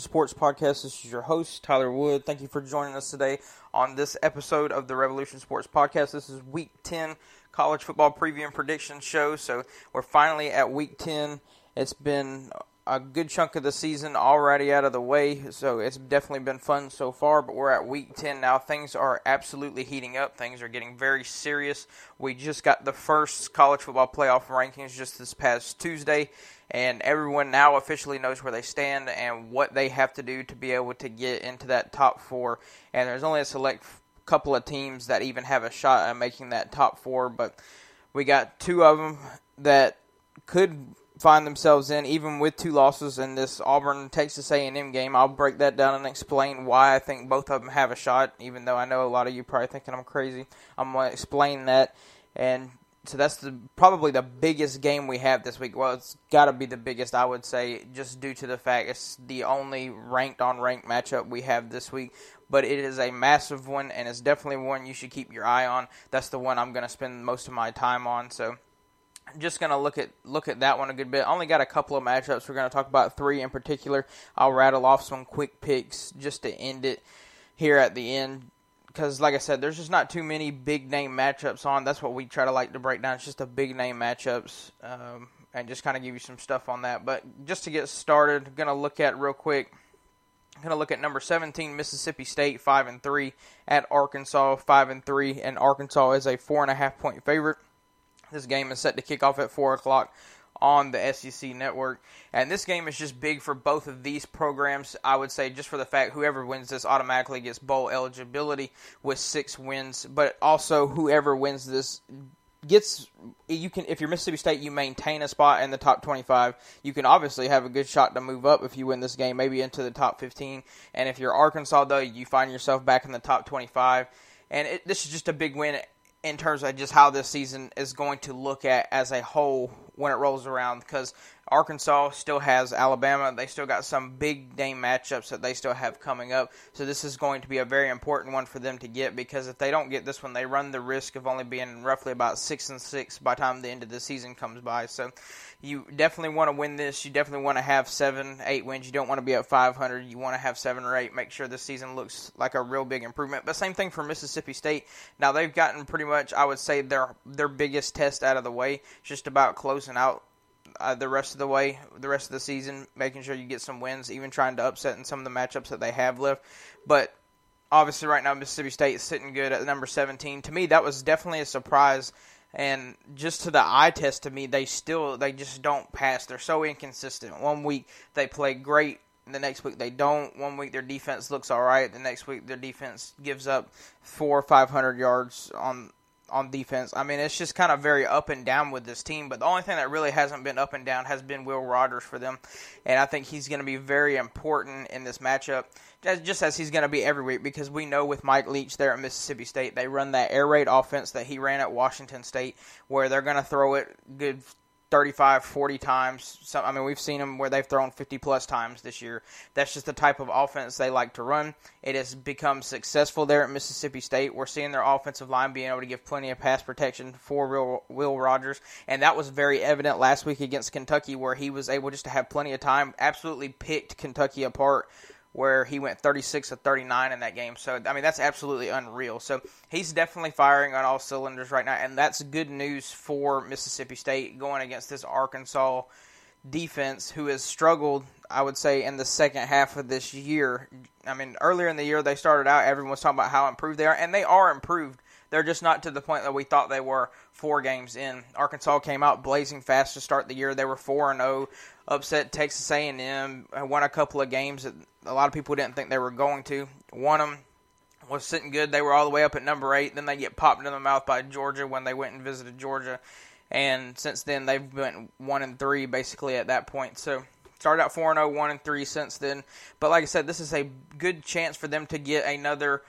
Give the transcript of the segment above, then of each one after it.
Sports Podcast. This is your host, Tyler Wood. Thank you for joining us today on this episode of the Revolution Sports Podcast. This is week 10 college football preview and prediction show. So we're finally at week 10. It's been a good chunk of the season already out of the way, so it's definitely been fun so far. But we're at week 10 now. Things are absolutely heating up, things are getting very serious. We just got the first college football playoff rankings just this past Tuesday, and everyone now officially knows where they stand and what they have to do to be able to get into that top four. And there's only a select couple of teams that even have a shot at making that top four, but we got two of them that could find themselves in, even with two losses in this Auburn Texas A&M game. I'll break that down and explain why I think both of them have a shot. Even though I know a lot of you probably thinking I'm crazy, I'm to explain that. And so that's the probably the biggest game we have this week. Well, it's got to be the biggest, I would say, just due to the fact it's the only ranked on ranked matchup we have this week. But it is a massive one, and it's definitely one you should keep your eye on. That's the one I'm going to spend most of my time on. So just going to look at look at that one a good bit. Only got a couple of matchups. We're to talk about three in particular. I'll rattle off some quick picks just to end it here at the end because, like I said, there's just not too many big name matchups on. That's what we try to like to break down. It's just a big name matchups um, and just kind of give you some stuff on that. But just to get started, going to look at real quick. Going to look at number 17, Mississippi State, five and three, at Arkansas, five and three, and Arkansas is a four and a half point favorite. This game is set to kick off at 4 o'clock on the SEC network. And this game is just big for both of these programs. I would say just for the fact whoever wins this automatically gets bowl eligibility with six wins, but also whoever wins this gets you can if you're Mississippi State you maintain a spot in the top 25 you can obviously have a good shot to move up if you win this game maybe into the top 15 and if you're Arkansas though you find yourself back in the top 25 and it, this is just a big win in terms of just how this season is going to look at as a whole when it rolls around because Arkansas still has Alabama. They still got some big name matchups that they still have coming up. So this is going to be a very important one for them to get because if they don't get this one, they run the risk of only being roughly about six and six by the time the end of the season comes by. So you definitely want to win this. You definitely want to have seven, eight wins. You don't want to be at 500. You want to have seven or eight. Make sure this season looks like a real big improvement. But same thing for Mississippi State. Now they've gotten pretty much, I would say, their their biggest test out of the way. It's just about closing out uh, the rest of the way, the rest of the season, making sure you get some wins, even trying to upset in some of the matchups that they have left. But obviously, right now Mississippi State is sitting good at number 17. To me, that was definitely a surprise. And just to the eye test, to me, they still they just don't pass. They're so inconsistent. One week they play great, the next week they don't. One week their defense looks all right. The next week their defense gives up four or five hundred yards on on defense. I mean, it's just kind of very up and down with this team. But the only thing that really hasn't been up and down has been Will Rogers for them, and I think he's going to be very important in this matchup, just as he's going to be every week. Because we know with Mike Leach there at Mississippi State, they run that air raid offense that he ran at Washington State, where they're going to throw it good 35, 40 times. I mean, we've seen them where they've thrown 50 plus times this year. That's just the type of offense they like to run. It has become successful there at Mississippi State. We're seeing their offensive line being able to give plenty of pass protection for Will, Will Rogers, and that was very evident last week against Kentucky, where he was able just to have plenty of time. Absolutely picked Kentucky apart where he went 36 to 39 in that game. So, I mean, that's absolutely unreal. So, he's definitely firing on all cylinders right now, and that's good news for Mississippi State going against this Arkansas defense who has struggled, I would say, in the second half of this year. I mean, earlier in the year, they started out, everyone was talking about how improved they are, and they are improved. They're just not to the point that we thought they were four games in. Arkansas came out blazing fast to start the year. They were 4 and 0 upset Texas A&M, uh, won a couple of games that a lot of people didn't think they were going to. Won them, was sitting good. They were all the way up at number eight. Then they get popped in the mouth by Georgia when they went and visited Georgia, and since then they've been one and three basically at that point. So started out 4 0, 1 and 3 since then. But like I said, this is a good chance for them to get another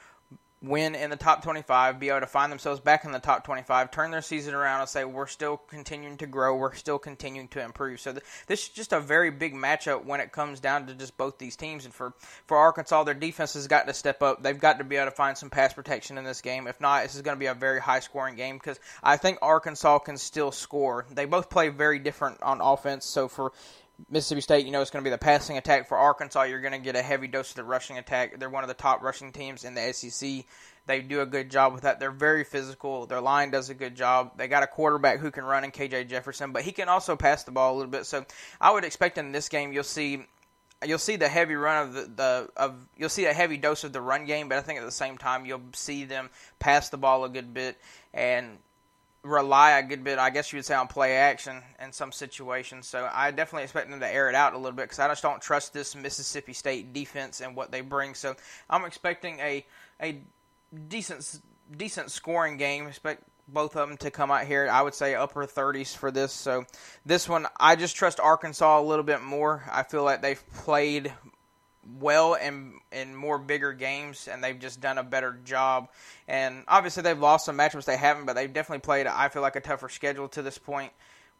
win in the top 25, be able to find themselves back in the top 25, turn their season around and say, we're still continuing to grow, we're still continuing to improve. So th- this is just a very big matchup when it comes down to just both these teams. And for, for Arkansas, their defense has got to step up. They've got to be able to find some pass protection in this game. If not, this is going to be a very high scoring game because I think Arkansas can still score. They both play very different on offense. So for Mississippi State, you know, it's going to be the passing attack. For Arkansas, you're going to get a heavy dose of the rushing attack. They're one of the top rushing teams in the SEC. They do a good job with that. They're very physical. Their line does a good job. They got a quarterback who can run in KJ Jefferson, but he can also pass the ball a little bit. So I would expect in this game you'll see you'll see the heavy run of the, the of you'll see a heavy dose of the run game, but I think at the same time you'll see them pass the ball a good bit and rely a good bit, I guess you would say, on play action in some situations. So I definitely expect them to air it out a little bit because I just don't trust this Mississippi State defense and what they bring. So I'm expecting a a decent decent scoring game. Expect both of them to come out here. I would say upper 30s for this. So this one, I just trust Arkansas a little bit more. I feel like they've played well in in more bigger games, and they've just done a better job. And obviously, they've lost some matchups they haven't, but they've definitely played. I feel like a tougher schedule to this point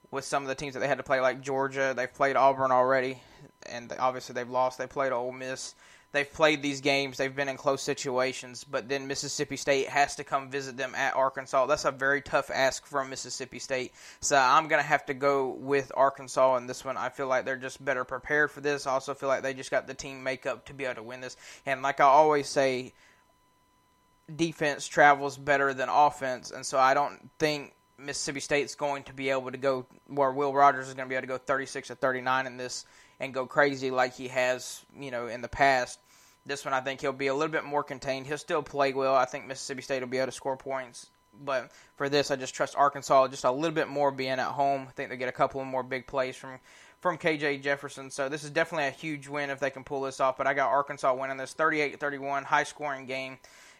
with some of the teams that they had to play, like Georgia. They've played Auburn already, and obviously they've lost. They played Ole Miss they've played these games, they've been in close situations, but then Mississippi State has to come visit them at Arkansas. That's a very tough ask from Mississippi State. So I'm going to have to go with Arkansas in this one. I feel like they're just better prepared for this. I also feel like they just got the team makeup to be able to win this. And like I always say, defense travels better than offense, and so I don't think Mississippi State's going to be able to go where Will Rogers is going to be able to go 36 to 39 in this and go crazy like he has, you know, in the past. This one, I think he'll be a little bit more contained. He'll still play well. I think Mississippi State will be able to score points. But for this, I just trust Arkansas just a little bit more being at home. I think they get a couple of more big plays from from KJ Jefferson. So this is definitely a huge win if they can pull this off. But I got Arkansas winning this 38-31, high scoring game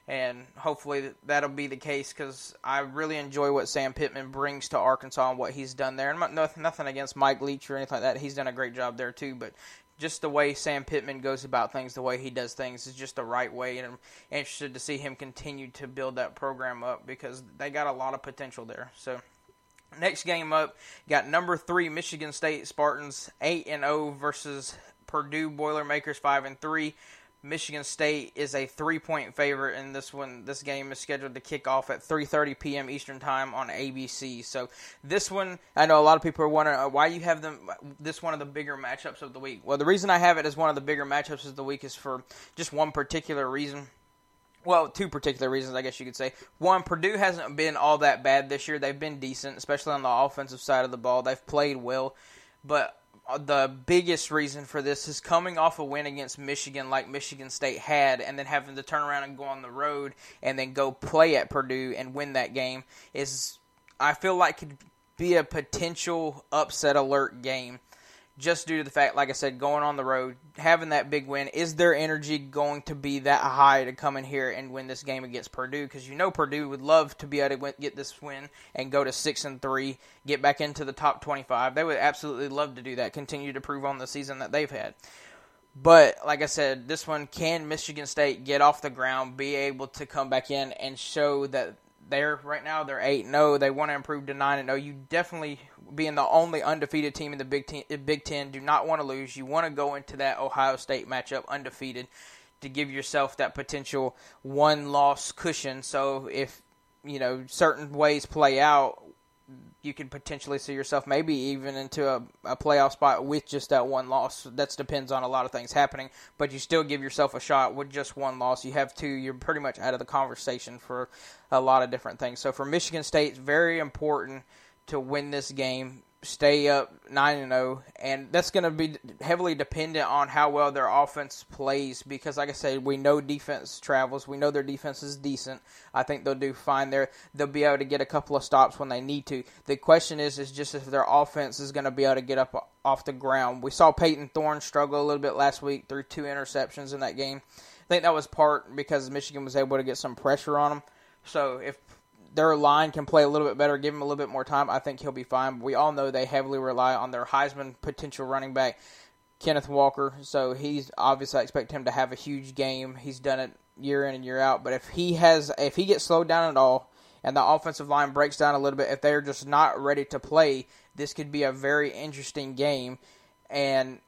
and hopefully that'll be the case because I really enjoy what Sam Pittman brings to Arkansas and what he's done there. And nothing, against Mike Leach or anything like that. He's done a great job there too, but just the way Sam Pittman goes about things, the way he does things, is just the right way. And I'm interested to see him continue to build that program up because they got a lot of potential there. So. Next game up, got number three Michigan State Spartans eight and zero oh versus Purdue Boilermakers five and three. Michigan State is a three-point favorite, and this one, this game is scheduled to kick off at 3:30 p.m. Eastern Time on ABC. So this one, I know a lot of people are wondering uh, why you have them. This one of the bigger matchups of the week. Well, the reason I have it as one of the bigger matchups of the week is for just one particular reason. Well, two particular reasons, I guess you could say. One, Purdue hasn't been all that bad this year. They've been decent, especially on the offensive side of the ball. They've played well, but Uh, the biggest reason for this is coming off a win against Michigan, like Michigan State had, and then having to turn around and go on the road and then go play at Purdue and win that game is, I feel like, could be a potential upset alert game just due to the fact, like I said, going on the road, having that big win, is their energy going to be that high to come in here and win this game against Purdue? Because you know Purdue would love to be able to get this win and go to six and three, get back into the top twenty-five. They would absolutely love to do that, continue to prove on the season that they've had. But like I said, this one can Michigan State get off the ground, be able to come back in and show that they're right now they're eight and zero. Oh. They want to improve to nine and zero. Oh. You definitely being the only undefeated team in the Big Ten, Big Ten, do not want to lose. You want to go into that Ohio State matchup undefeated to give yourself that potential one loss cushion. So if you know certain ways play out, you can potentially see yourself maybe even into a, a playoff spot with just that one loss. That depends on a lot of things happening, but you still give yourself a shot with just one loss. You have two, you're pretty much out of the conversation for a lot of different things. So for Michigan State, it's very important to win this game, stay up 9 and 0, and that's going to be heavily dependent on how well their offense plays because like I said, we know defense travels. We know their defense is decent. I think they'll do fine there. They'll be able to get a couple of stops when they need to. The question is is just if their offense is going to be able to get up off the ground. We saw Payton Thorne struggle a little bit last week through two interceptions in that game. I think that was part because Michigan was able to get some pressure on them. So if their line can play a little bit better, give him a little bit more time, I think he'll be fine. We all know they heavily rely on their Heisman potential running back, Kenneth Walker. So he's obviously I expect him to have a huge game. He's done it year in and year out. But if he has, if he gets slowed down at all, and the offensive line breaks down a little bit, if they're just not ready to play, this could be a very interesting game. And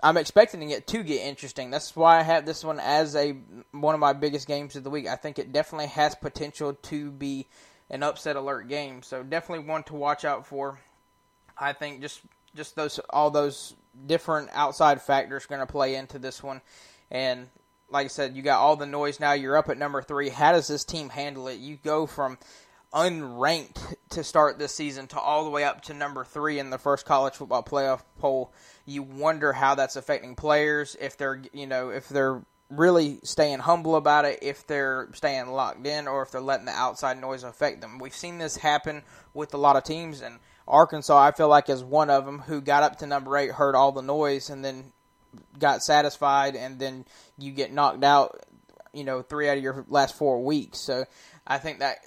I'm expecting it to get interesting. That's why I have this one as a one of my biggest games of the week. I think it definitely has potential to be an upset alert game. So definitely one to watch out for. I think just just those all those different outside factors going to play into this one. And like I said, you got all the noise now. You're up at number three. How does this team handle it? You go from unranked to start this season to all the way up to number three in the first college football playoff poll. You wonder how that's affecting players if they're you know if they're really staying humble about it, if they're staying locked in, or if they're letting the outside noise affect them. We've seen this happen with a lot of teams, and Arkansas, I feel like, is one of them who got up to number eight, heard all the noise, and then got satisfied, and then you get knocked out. You know, three out of your last four weeks. So I think that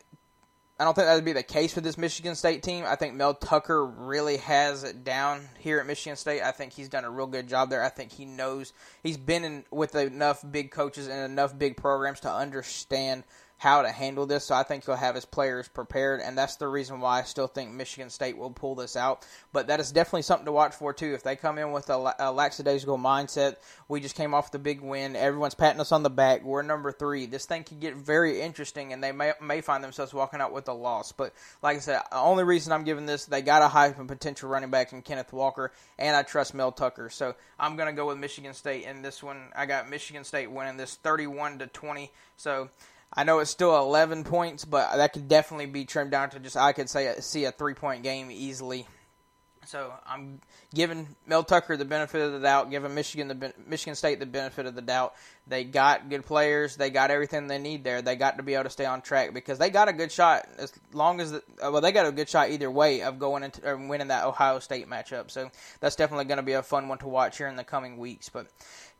I don't think that would be the case with this Michigan State team. I think Mel Tucker really has it down here at Michigan State. I think he's done a real good job there. I think he knows he's been in with enough big coaches and enough big programs to understand how to handle this. So I think he'll have his players prepared, and that's the reason why I still think Michigan State will pull this out. But that is definitely something to watch for too. If they come in with a, a lackadaisical mindset, we just came off the big win. Everyone's patting us on the back. We're number three. This thing could get very interesting, and they may may find themselves walking out with a loss. But like I said, the only reason I'm giving this, they got a high potential running back in Kenneth Walker, and I trust Mel Tucker. So I'm gonna go with Michigan State in this one. I got Michigan State winning this 31 to 20. So I know it's still 11 points, but that could definitely be trimmed down to just I could say see a three point game easily. So I'm giving Mel Tucker the benefit of the doubt, giving Michigan the Michigan State the benefit of the doubt. They got good players, they got everything they need there. They got to be able to stay on track because they got a good shot as long as the, uh, well they got a good shot either way of going into or winning that Ohio State matchup. So that's definitely going to be a fun one to watch here in the coming weeks. But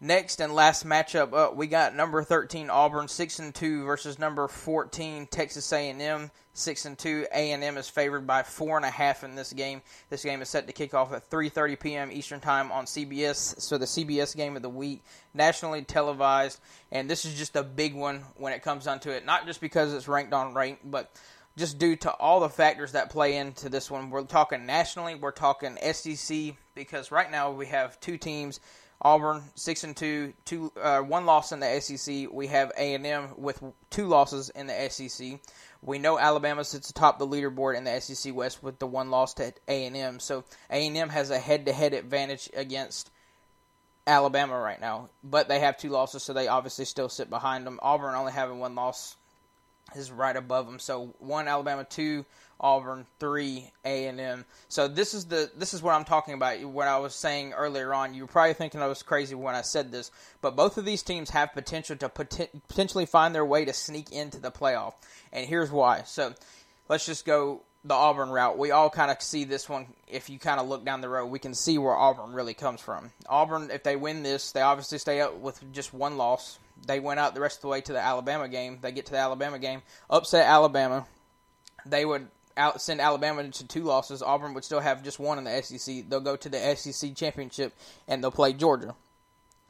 Next and last matchup up, we got number 13 Auburn 6 and 2 versus number 14 Texas A&M 6 and 2. A&M is favored by four and a half in this game. This game is set to kick off at 3:30 p.m. Eastern Time on CBS. So the CBS game of the week, nationally televised, and this is just a big one when it comes down to it. Not just because it's ranked on rank, but just due to all the factors that play into this one. We're talking nationally, we're talking SEC because right now we have two teams Auburn six and two, two uh, one loss in the SEC. We have A and M with two losses in the SEC. We know Alabama sits atop the leaderboard in the SEC West with the one loss to A and M. So A and M has a head-to-head advantage against Alabama right now, but they have two losses, so they obviously still sit behind them. Auburn only having one loss is right above them. So one Alabama, two Auburn, three A and M. So this is the this is what I'm talking about. What I was saying earlier on. You were probably thinking I was crazy when I said this, but both of these teams have potential to potentially find their way to sneak into the playoff. And here's why. So let's just go the Auburn route. We all kind of see this one. If you kind of look down the road, we can see where Auburn really comes from. Auburn, if they win this, they obviously stay up with just one loss. They went out the rest of the way to the Alabama game. They get to the Alabama game, upset Alabama. They would out send Alabama to two losses. Auburn would still have just one in the SEC. They'll go to the SEC championship and they'll play Georgia.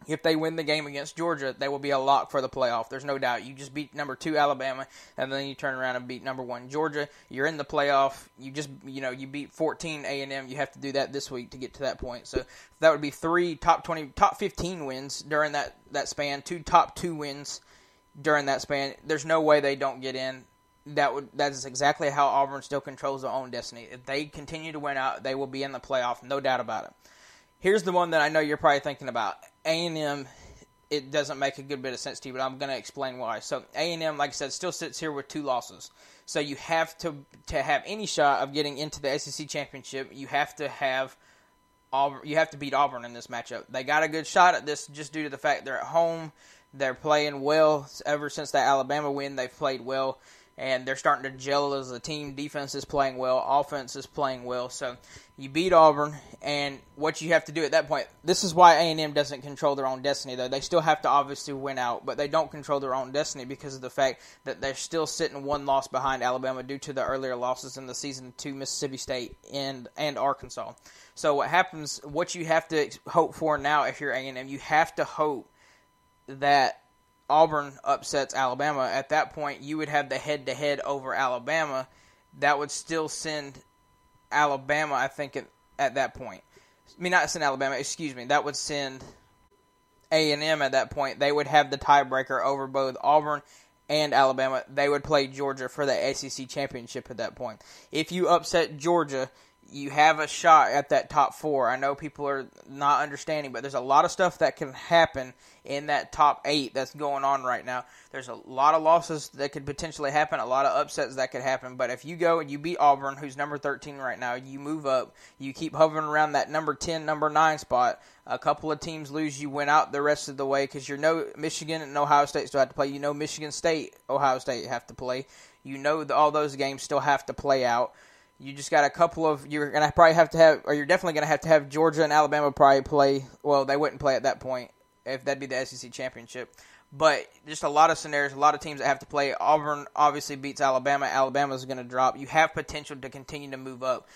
If they win the game against Georgia, they will be a lock for the playoff. There's no doubt. You just beat number two Alabama, and then you turn around and beat number one Georgia. You're in the playoff. You just you know you beat 14 A and M. You have to do that this week to get to that point. So that would be three top 20, top 15 wins during that that span. Two top two wins during that span. There's no way they don't get in that would that is exactly how Auburn still controls their own destiny. If they continue to win out, they will be in the playoff, no doubt about it. Here's the one that I know you're probably thinking about. A and M. It doesn't make a good bit of sense to you, but I'm going to explain why. So A and M, like I said, still sits here with two losses. So you have to to have any shot of getting into the SEC championship, you have to have Auburn. You have to beat Auburn in this matchup. They got a good shot at this just due to the fact they're at home. They're playing well ever since that Alabama win. They've played well and they're starting to gel as a team. Defense is playing well, offense is playing well. So you beat Auburn, and what you have to do at that point. This is why A and M doesn't control their own destiny, though. They still have to obviously win out, but they don't control their own destiny because of the fact that they're still sitting one loss behind Alabama due to the earlier losses in the season to Mississippi State and and Arkansas. So what happens? What you have to hope for now, if you're A and M, you have to hope that Auburn upsets Alabama, at that point you would have the head to head over Alabama. That would still send Alabama, I think, at, at that point. I mean, not send Alabama, excuse me. That would send A and M at that point. They would have the tiebreaker over both Auburn and Alabama. They would play Georgia for the SEC championship at that point. If you upset Georgia, you have a shot at that top four. I know people are not understanding, but there's a lot of stuff that can happen in that top eight that's going on right now. There's a lot of losses that could potentially happen, a lot of upsets that could happen. But if you go and you beat Auburn, who's number 13 right now, you move up, you keep hovering around that number 10, number 9 spot. A couple of teams lose, you win out the rest of the way because you know Michigan and Ohio State still have to play. You know Michigan State, Ohio State have to play. You know all those games still have to play out. You just got a couple of. You're gonna probably have to have, or you're definitely gonna have to have Georgia and Alabama probably play. Well, they wouldn't play at that point if that'd be the SEC championship. But just a lot of scenarios, a lot of teams that have to play. Auburn obviously beats Alabama. Alabama's going to drop. You have potential to continue to move up.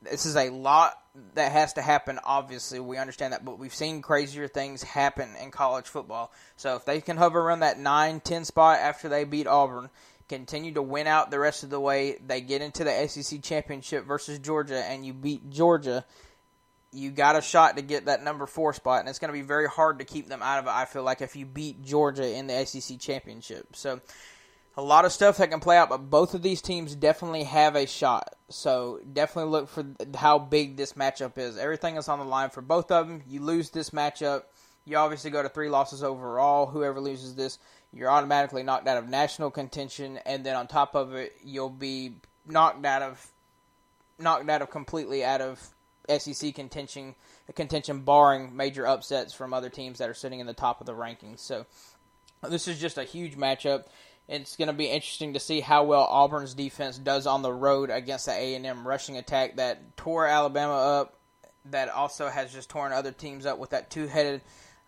This is a lot that has to happen. Obviously, we understand that, but we've seen crazier things happen in college football. So if they can hover around that 9 10 spot after they beat Auburn, continue to win out the rest of the way, they get into the SEC championship versus Georgia, and you beat Georgia you got a shot to get that number four spot, and it's going to be very hard to keep them out of it. I feel like if you beat Georgia in the SEC championship, so a lot of stuff that can play out, but both of these teams definitely have a shot. So definitely look for how big this matchup is. Everything is on the line for both of them. You lose this matchup, you obviously go to three losses overall. Whoever loses this, you're automatically knocked out of national contention, and then on top of it, you'll be knocked out of knocked out of completely out of SEC contention contention barring major upsets from other teams that are sitting in the top of the rankings. So this is just a huge matchup. It's going to be interesting to see how well Auburn's defense does on the road against the A&M rushing attack that tore Alabama up that also has just torn other teams up with that two-headed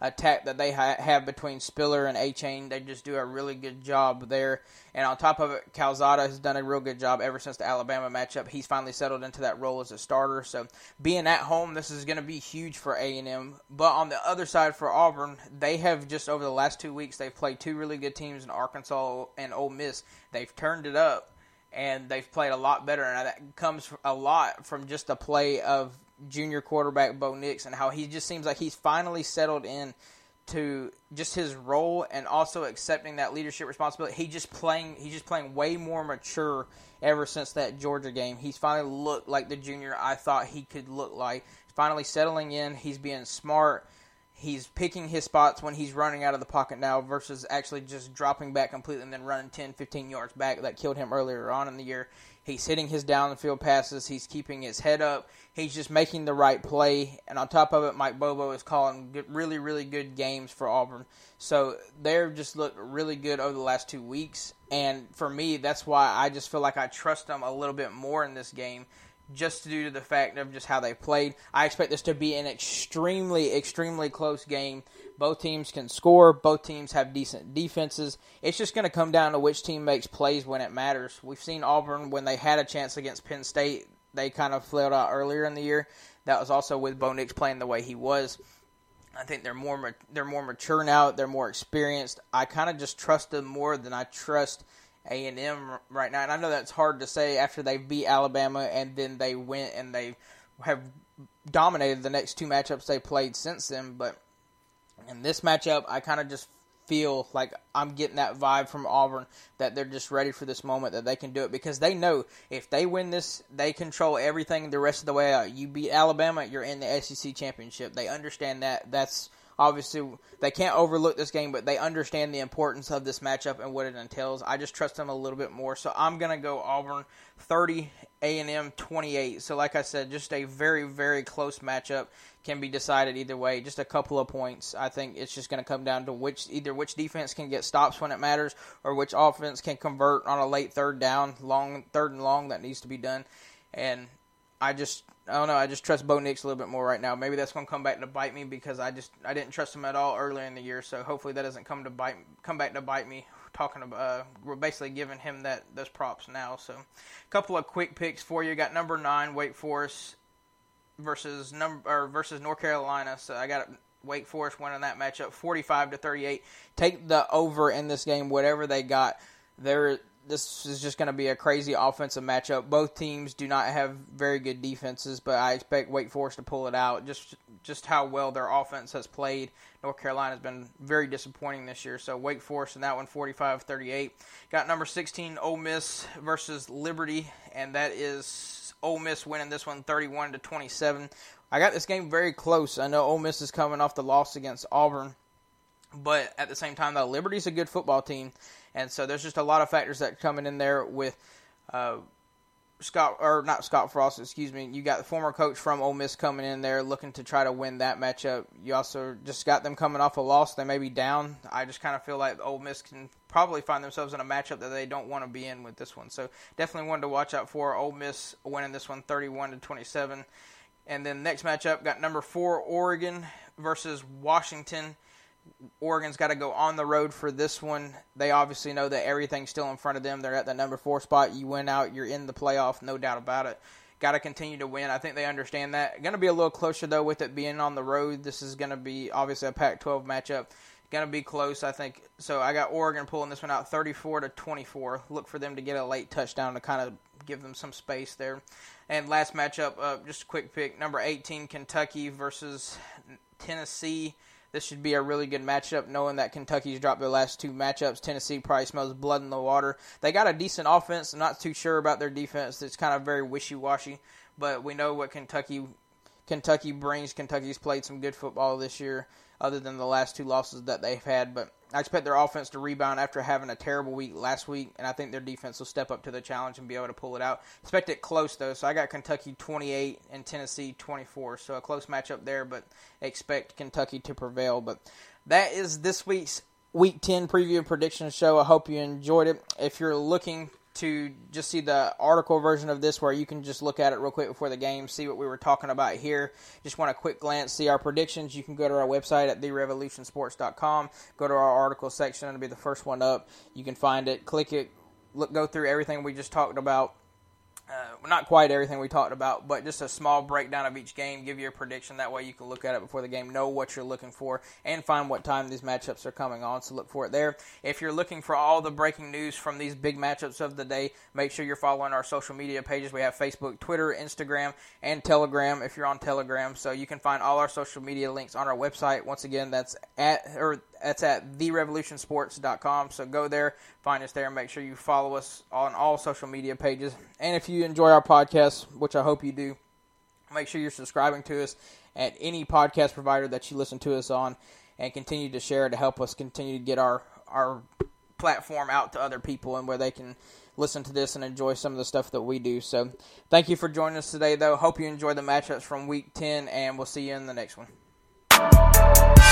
attack that they ha- have between Spiller and Achane. They just do a really good job there. And on top of it, Calzada has done a real good job ever since the Alabama matchup. He's finally settled into that role as a starter. So being at home, this is going to be huge for A&M. But on the other side for Auburn, they have just over the last two weeks, they've played two really good teams in Arkansas and Ole Miss. They've turned it up and they've played a lot better. And that comes a lot from just the play of junior quarterback Bo Nix and how he just seems like he's finally settled in to just his role and also accepting that leadership responsibility. He just playing he's just playing way more mature ever since that Georgia game. He's finally looked like the junior I thought he could look like. Finally settling in. He's being smart. He's picking his spots when he's running out of the pocket now versus actually just dropping back completely and then running 10, 15 yards back that killed him earlier on in the year. He's hitting his downfield passes. He's keeping his head up. He's just making the right play. And on top of it, Mike Bobo is calling really, really good games for Auburn. So they've just looked really good over the last two weeks. And for me, that's why I just feel like I trust them a little bit more in this game just due to the fact of just how they played. I expect this to be an extremely, extremely close game. Both teams can score. Both teams have decent defenses. It's just going to come down to which team makes plays when it matters. We've seen Auburn when they had a chance against Penn State, they kind of flailed out earlier in the year. That was also with Bo Nix playing the way he was. I think they're more they're more mature now. They're more experienced. I kind of just trust them more than I trust A and M right now. And I know that's hard to say after they beat Alabama and then they went and they have dominated the next two matchups they played since then. But in this matchup, I kind of just feel like I'm getting that vibe from Auburn that they're just ready for this moment that they can do it because they know if they win this, they control everything the rest of the way out. You beat Alabama, you're in the SEC championship. They understand that. That's obviously they can't overlook this game, but they understand the importance of this matchup and what it entails. I just trust them a little bit more, so I'm gonna go Auburn 30, A and M 28. So like I said, just a very very close matchup can be decided either way. Just a couple of points. I think it's just to come down to which either which defense can get stops when it matters, or which offense can convert on a late third down, long third and long that needs to be done. And I just I don't know. I just trust Bo Nix a little bit more right now. Maybe that's going to come back to bite me because I just I didn't trust him at all earlier in the year. So hopefully that doesn't come to bite come back to bite me. Talking about uh, we're basically giving him that those props now. So a couple of quick picks for you. Got number nine Wake Forest versus number or versus North Carolina. So I got Wake Forest winning that matchup, forty-five to thirty-eight. Take the over in this game, whatever they got. There, this is just going to be a crazy offensive matchup. Both teams do not have very good defenses, but I expect Wake Forest to pull it out. Just just how well their offense has played. North Carolina has been very disappointing this year. So Wake Forest in that one, 45-38. Got number 16 Ole Miss versus Liberty, and that is Ole Miss winning this one 31 to 27. I got this game very close. I know Ole Miss is coming off the loss against Auburn, but at the same time, though, Liberty's a good football team, and so there's just a lot of factors that coming in there with. Uh, Scott or not Scott Frost, excuse me. You got the former coach from Ole Miss coming in there looking to try to win that matchup. You also just got them coming off a loss. They may be down. I just kind of feel like Ole Miss can probably find themselves in a matchup that they don't want to be in with this one. So definitely one to watch out for. Ole Miss winning this one 31 to 27. And then next matchup got number 4 Oregon versus Washington. Oregon's got to go on the road for this one. They obviously know that everything's still in front of them. They're at the number four spot. You win out, you're in the playoff, no doubt about it. Got to continue to win. I think they understand that. Going to be a little closer though with it being on the road. This is going to be obviously a Pac-12 matchup. Going to be close, I think. So I got Oregon pulling this one out, 34 to 24. Look for them to get a late touchdown to kind of give them some space there. And last matchup, uh, just a quick pick: number 18 Kentucky versus Tennessee. This should be a really good matchup, knowing that Kentucky's dropped their last two matchups. Tennessee probably smells blood in the water. They got a decent offense. I'm not too sure about their defense. It's kind of very wishy-washy, but we know what Kentucky Kentucky brings. Kentucky's played some good football this year, other than the last two losses that they've had. But I expect their offense to rebound after having a terrible week last week, and I think their defense will step up to the challenge and be able to pull it out. Expect it close though, so I got Kentucky 28 and Tennessee 24, so a close matchup there, but expect Kentucky to prevail. But that is this week's Week 10 preview prediction show. I hope you enjoyed it. If you're looking to just see the article version of this where you can just look at it real quick before the game, see what we were talking about here. Just want a quick glance, see our predictions. You can go to our website at therevolutionsports.com, go to our article section, it'll be the first one up. You can find it, click it, look, go through everything we just talked about uh, not quite everything we talked about, but just a small breakdown of each game, give you a prediction. That way you can look at it before the game, know what you're looking for, and find what time these matchups are coming on. So look for it there. If you're looking for all the breaking news from these big matchups of the day, make sure you're following our social media pages. We have Facebook, Twitter, Instagram, and Telegram if you're on Telegram. So you can find all our social media links on our website. Once again, that's at or that's at therevolutionsports.com. So go there, find us there, and make sure you follow us on all social media pages. And if you enjoy our podcast, which I hope you do, make sure you're subscribing to us at any podcast provider that you listen to us on, and continue to share to help us continue to get our our platform out to other people and where they can listen to this and enjoy some of the stuff that we do. So, thank you for joining us today, though. Hope you enjoy the matchups from Week 10, and we'll see you in the next one.